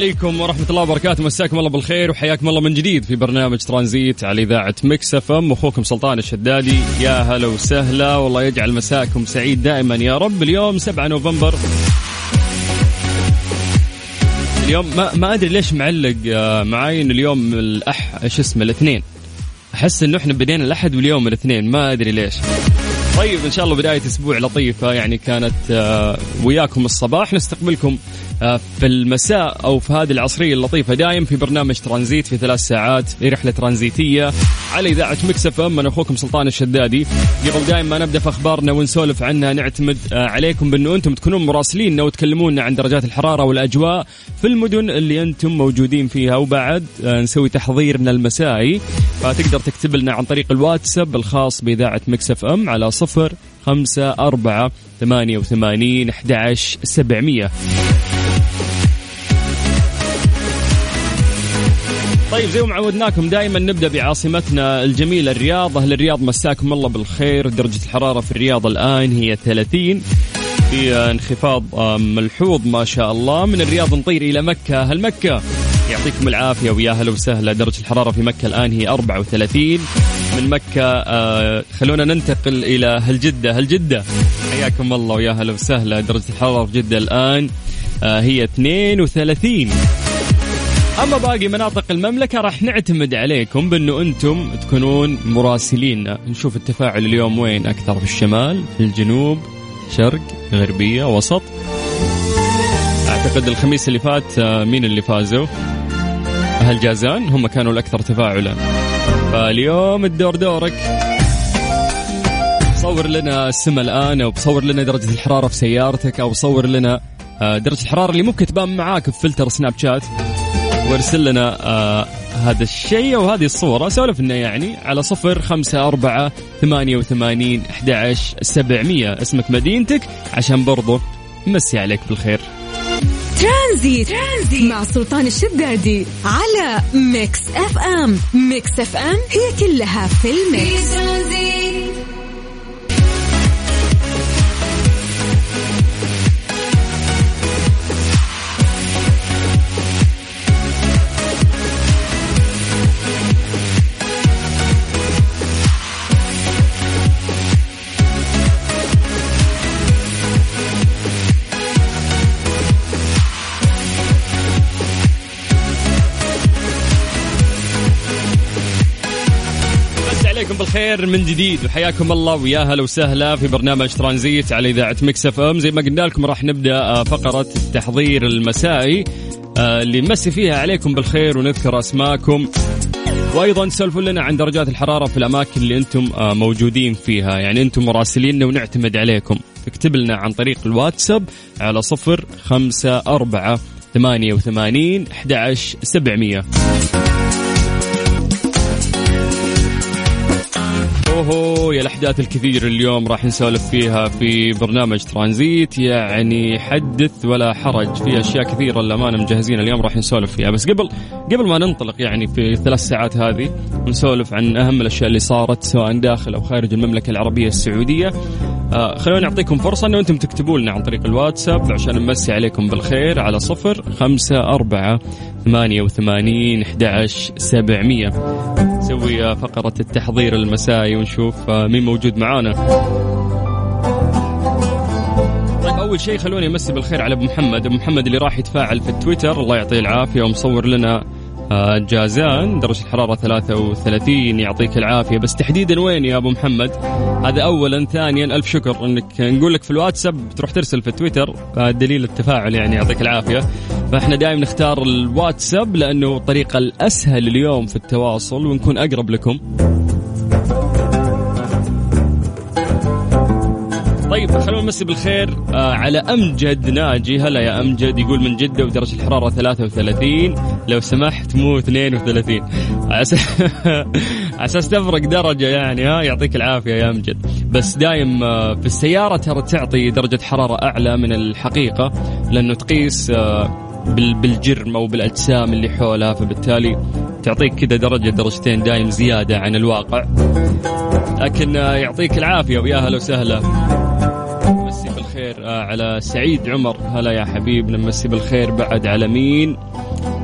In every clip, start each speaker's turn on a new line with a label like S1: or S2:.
S1: عليكم ورحمة الله وبركاته. مساكم الله بالخير وحياكم الله من جديد في برنامج ترانزيت على إذاعة Mix FM. أخوكم سلطان الشدادي. يا هلا وسهلا. والله يجعل مساكم سعيد دائما يا رب. اليوم 7 نوفمبر. اليوم ما ما أدري ليش معلق آه، معاي ان اليوم الاح إيش اسمه الاثنين. أحس إنه إحنا بدينا الأحد واليوم الاثنين. ما أدري ليش. طيب إن شاء الله بداية أسبوع لطيفة. يعني كانت آه، وياكم الصباح. نستقبلكم في المساء أو في هذه العصرية اللطيفة دايم في برنامج ترانزيت في ثلاث ساعات في رحلة ترانزيتية على إذاعة Mix FM. أنا أخوكم سلطان الشدادي. قبل دايم ما نبدأ في أخبارنا ونسولف عنها نعتمد آه، عليكم بأنه أنتم تكونون مراسلين وتكلمونا عن درجات الحرارة والأجواء في المدن اللي أنتم موجودين فيها. وبعد نسوي تحضيرنا المسائي. فتقدر تكتب لنا عن طريق الواتساب الخاص بإذاعة Mix FM على صفر خمسة أربعة ثمانية وثمانين أحد سبعمية. طيب زي ما عودناكم دائما نبدأ بعاصمتنا الجميلة الرياض. أهل الرياض مساكم الله بالخير. درجة الحرارة في الرياض الآن هي 30 في انخفاض ملحوظ ما شاء الله. من الرياض نطير إلى مكة. أهل مكة يعطيكم العافية ويا هلا وسهلا. درجة الحرارة في مكة الآن هي 34 من مكة آه خلونا ننتقل إلى هل جدة. هل جدة حياكم الله ويا هلا وسهلا. درجة الحرارة في جدة الآن آه هي 32 أما باقي مناطق المملكة راح نعتمد عليكم بأنه أنتم تكونون مراسلين. نشوف التفاعل اليوم وين؟ أكثر في الشمال في الجنوب شرق غربية وسط. أعتقد الخميس اللي فات آه، مين اللي فازوا؟ أهل جازان هم كانوا الأكثر تفاعلا. فاليوم الدور دورك. صور لنا السماء الآن أو بصور لنا درجة الحرارة في سيارتك أو صور لنا آه، درجة الحرارة اللي ممكن تبان معاك في فلتر سناب شات. وارسل لنا آه هذا الشيء وهذه الصورة. سولف لنا يعني على صفر خمسة أربعة ثمانية وثمانين أحد سبعمية. اسمك مدينتك عشان برضو نمسي عليك بالخير.
S2: ترانزيت. ترانزيت مع سلطان الشدادي على Mix FM. Mix FM هي كلها في ال mix. في
S1: بالخير من جديد. وحياكم الله ويا هلا وسهلا في برنامج ترانزيت على إذاعة Mix FM. زي ما قلنا لكم راح نبدأ آه، فقرة التحضير المسائي آه، اللي نمسي فيها عليكم بالخير ونذكر أسماءكم. وأيضا سولفوا لنا عن درجات الحرارة في الأماكن اللي أنتم آه، موجودين فيها. يعني أنتم مراسليننا ونعتمد عليكم. اكتب لنا عن طريق الواتساب على صفر خمسة أربعة ثمانية وثمانين أحد سبعمية. اوهو يا الأحداث الكثير اليوم راح نسولف فيها في برنامج ترانزيت يعني حدث ولا حرج في أشياء كثيرة للامانه مجهزين اليوم راح نسولف فيها. بس قبل قبل ما ننطلق يعني في الثلاث ساعات هذه نسولف عن أهم الأشياء اللي صارت سواء داخل أو خارج المملكة العربية السعودية. آه خلونا نعطيكم فرصة أنه أنتم تكتبوا لنا عن طريق الواتساب عشان نمسي عليكم بالخير على صفر خمسة أربعة ثمانية وثمانين أحد سبعمية. نسوي فقرة التحضير المسائي ونشوف آه، مين موجود معانا. طيب أول شيء خلوني أمسي بالخير على أبو محمد. أبو محمد اللي راح يتفاعل في التويتر. الله يعطيه العافية ومصور لنا جازان درجة الحرارة 33 يعطيك العافية. بس تحديدا وين يا أبو محمد؟ هذا أولا. ثانيا ألف شكر أنك نقول لك في الواتساب تروح ترسل في التويتر آه، دليل التفاعل يعني يعطيك العافية. فإحنا دائما نختار الواتساب لأنه الطريقة الأسهل اليوم في التواصل ونكون أقرب لكم. طيب خلونا نمسي بالخير. آه على أمجد ناجي. هلا يا أمجد. يقول من جدة ودرجة الحرارة 33 لو سمحت مو 32 على أساس تفرق درجة يعني ها؟ يعطيك العافية يا أمجد. بس دايم آه في السيارة ترى تعطي درجة حرارة أعلى من الحقيقة لأنه تقيس آه بالجرم أو بالأجسام اللي حولها فبالتالي تعطيك كذا درجة درجتين دايم زيادة عن الواقع. لكن آه، يعطيك العافية ويا هلا وسهلا. على سعيد عمر. هلا يا حبيب نمسي بالخير بعد على مين؟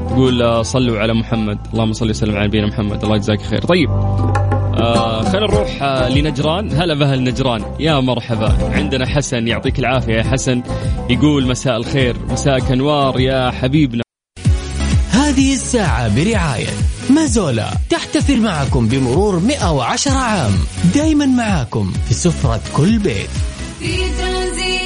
S1: تقول آه، صلوا على محمد. اللهم صل وسلم على نبينا محمد. الله يجزاك خير. طيب آه خلينا نروح آه لنجران. هلا بأهل نجران. يا مرحبا. عندنا حسن يعطيك العافية. يا حسن يقول مساء الخير. مساء انوار يا حبيبنا.
S3: هذه الساعة برعاية مازولا. تحتفل معكم بمرور 110 عام. دايما معاكم في سفرة كل بيت. في
S2: ترانزيت.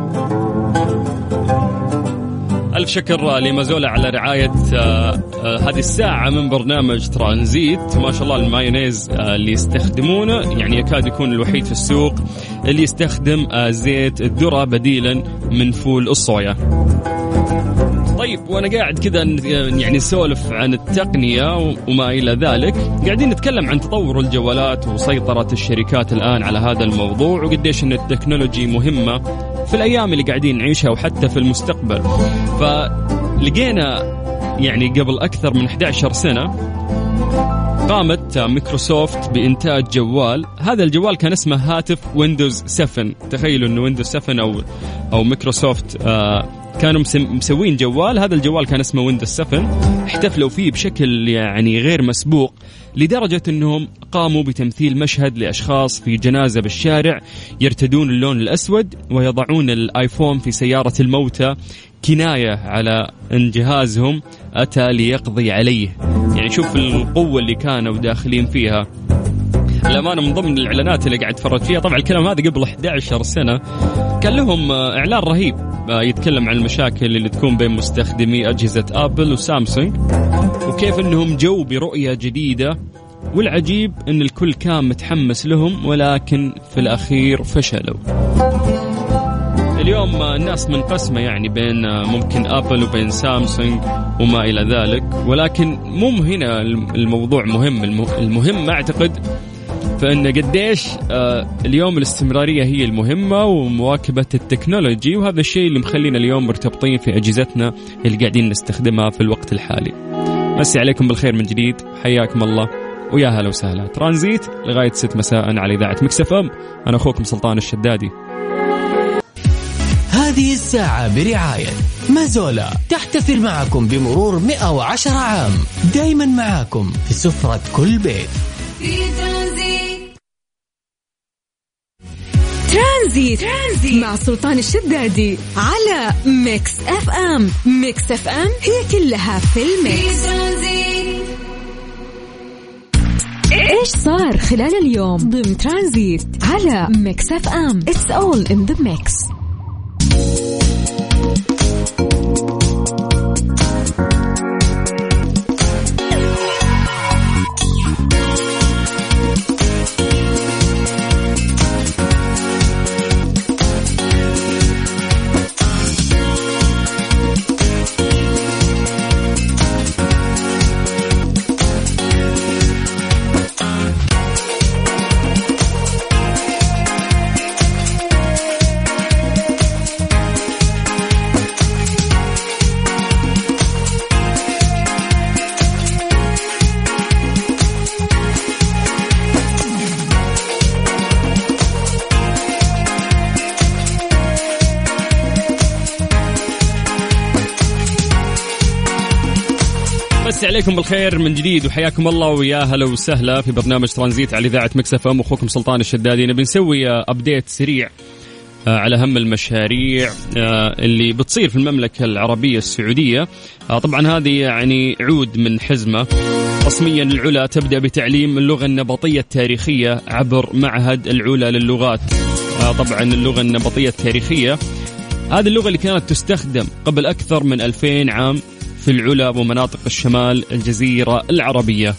S1: ألف شكر لمازولا على رعاية آه، آه، هذه الساعة من برنامج ترانزيت. ما شاء الله المايونيز آه، اللي يستخدمونه يعني يكاد يكون الوحيد في السوق اللي يستخدم زيت الذرة بديلا من فول الصويا. طيب وأنا قاعد كذا يعني نسولف عن التقنية وما إلى ذلك. قاعدين نتكلم عن تطور الجوالات وسيطرة الشركات الآن على هذا الموضوع وقديش إن ال technology مهمة في الأيام اللي قاعدين نعيشها وحتى في المستقبل. فلقينا يعني قبل أكثر من 11 سنة قامت مايكروسوفت بإنتاج جوال. هذا الجوال كان اسمه هاتف ويندوز 7 تخيلوا أنه ويندوز 7 أو أو مايكروسوفت آه كانوا مسوين جوال. هذا الجوال كان اسمه ويندوز 7 احتفلوا فيه بشكل يعني غير مسبوق لدرجة أنهم قاموا بتمثيل مشهد لأشخاص في جنازة بالشارع يرتدون اللون الأسود ويضعون الآيفون في سيارة الموتى كناية على أن جهازهم أتى ليقضي عليه. يعني شوف القوة اللي كانوا داخلين فيها. الأمانة من ضمن الإعلانات اللي قاعد أتفرج فيها طبعا الكلام هذا قبل 11 سنة كان لهم إعلان رهيب آه، يتكلم عن المشاكل اللي تكون بين مستخدمي أجهزة أبل وسامسونج وكيف أنهم جو برؤية جديدة والعجيب أن الكل كان متحمس لهم ولكن في الأخير فشلوا. اليوم الناس منقسمة يعني بين آه، ممكن أبل وبين سامسونج وما إلى ذلك. ولكن مو هنا الموضوع مهم. المهم أعتقد فإن قديش آه، اليوم الاستمرارية هي المهمة ومواكبة التكنولوجي وهذا الشيء اللي مخلينا اليوم مرتبطين في أجهزتنا اللي قاعدين نستخدمها في الوقت الحالي. مسي عليكم بالخير من جديد. حياكم الله. ويا هلا وسهلا. ترانزيت لغاية 6 مساء على إذاعة Mix FM. أنا أخوكم سلطان الشدادي.
S3: الساعة برعاية. مازولا تحتفل معكم بمرور 110 عام. دايما معاكم في سفرة كل بيت. في
S2: ترانزيت. ترانزيت. مع سلطان الشدادي على Mix FM. Mix FM هي كلها في ال mix. إيش صار خلال اليوم ضمن ترانزيت على Mix FM؟ It's all in the mix
S1: عليكم بالخير من جديد وحياكم الله ويا هلا وسهلا في برنامج ترانزيت على إذاعة Mix FM. أخوكم سلطان الشدادي. نبي نسوي update سريع آه، على أهم المشاريع آه، اللي بتصير في المملكة العربية السعودية. آه، طبعا هذه يعني عود من حزمة. رسميا العلا تبدأ بتعليم اللغة النبطية التاريخية عبر معهد العلا للغات. طبعا اللغة النبطية التاريخية. هذه اللغة اللي كانت تستخدم قبل أكثر من 2000 عام في العلا ومناطق الشمال الجزيرة العربية.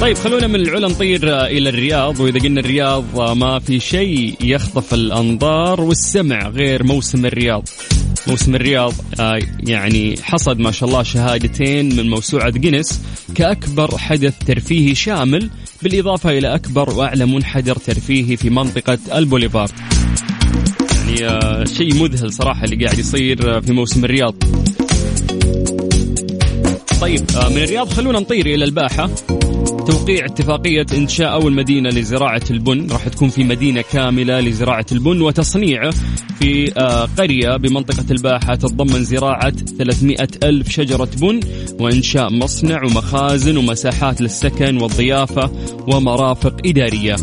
S1: طيب خلونا من العلا نطير إلى الرياض وإذا قلنا الرياض ما في شيء يخطف الأنظار والسمع غير موسم الرياض. موسم الرياض آه، يعني حصد ما شاء الله شهادتين من موسوعة جينيس كأكبر حدث ترفيهي شامل بالإضافة إلى أكبر وأعلى منحدر ترفيهي في منطقة البوليفارد. يعني آه، شيء مذهل صراحة اللي قاعد يصير آه، في موسم الرياض. طيب من الرياض خلونا نطير إلى الباحة. توقيع اتفاقية إنشاء أول مدينة لزراعة البن. راح تكون في مدينة كاملة لزراعة البن وتصنيعه في آه، قرية بمنطقة الباحة تتضمن زراعة 300 ألف شجرة بن وإنشاء مصنع ومخازن ومساحات للسكن والضيافة ومرافق إدارية.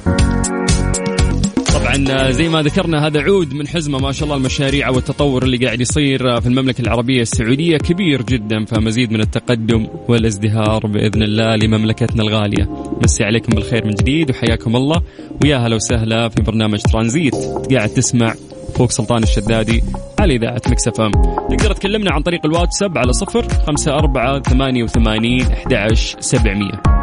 S1: طبعا زي ما ذكرنا هذا عود من حزمة ما شاء الله المشاريع والتطور اللي قاعد يصير في المملكة العربية السعودية كبير جدا فمزيد من التقدم والازدهار بإذن الله لمملكتنا الغالية. مسي عليكم بالخير من جديد وحياكم الله. ويا هلا وسهلا في برنامج ترانزيت قاعد تسمع فوق سلطان الشدادي على إذاعة مكسف أم. تقدر تكلمنا عن طريق الواتساب على صفر خمسة أربعة ثمانية وثمانين أحد سبعمية.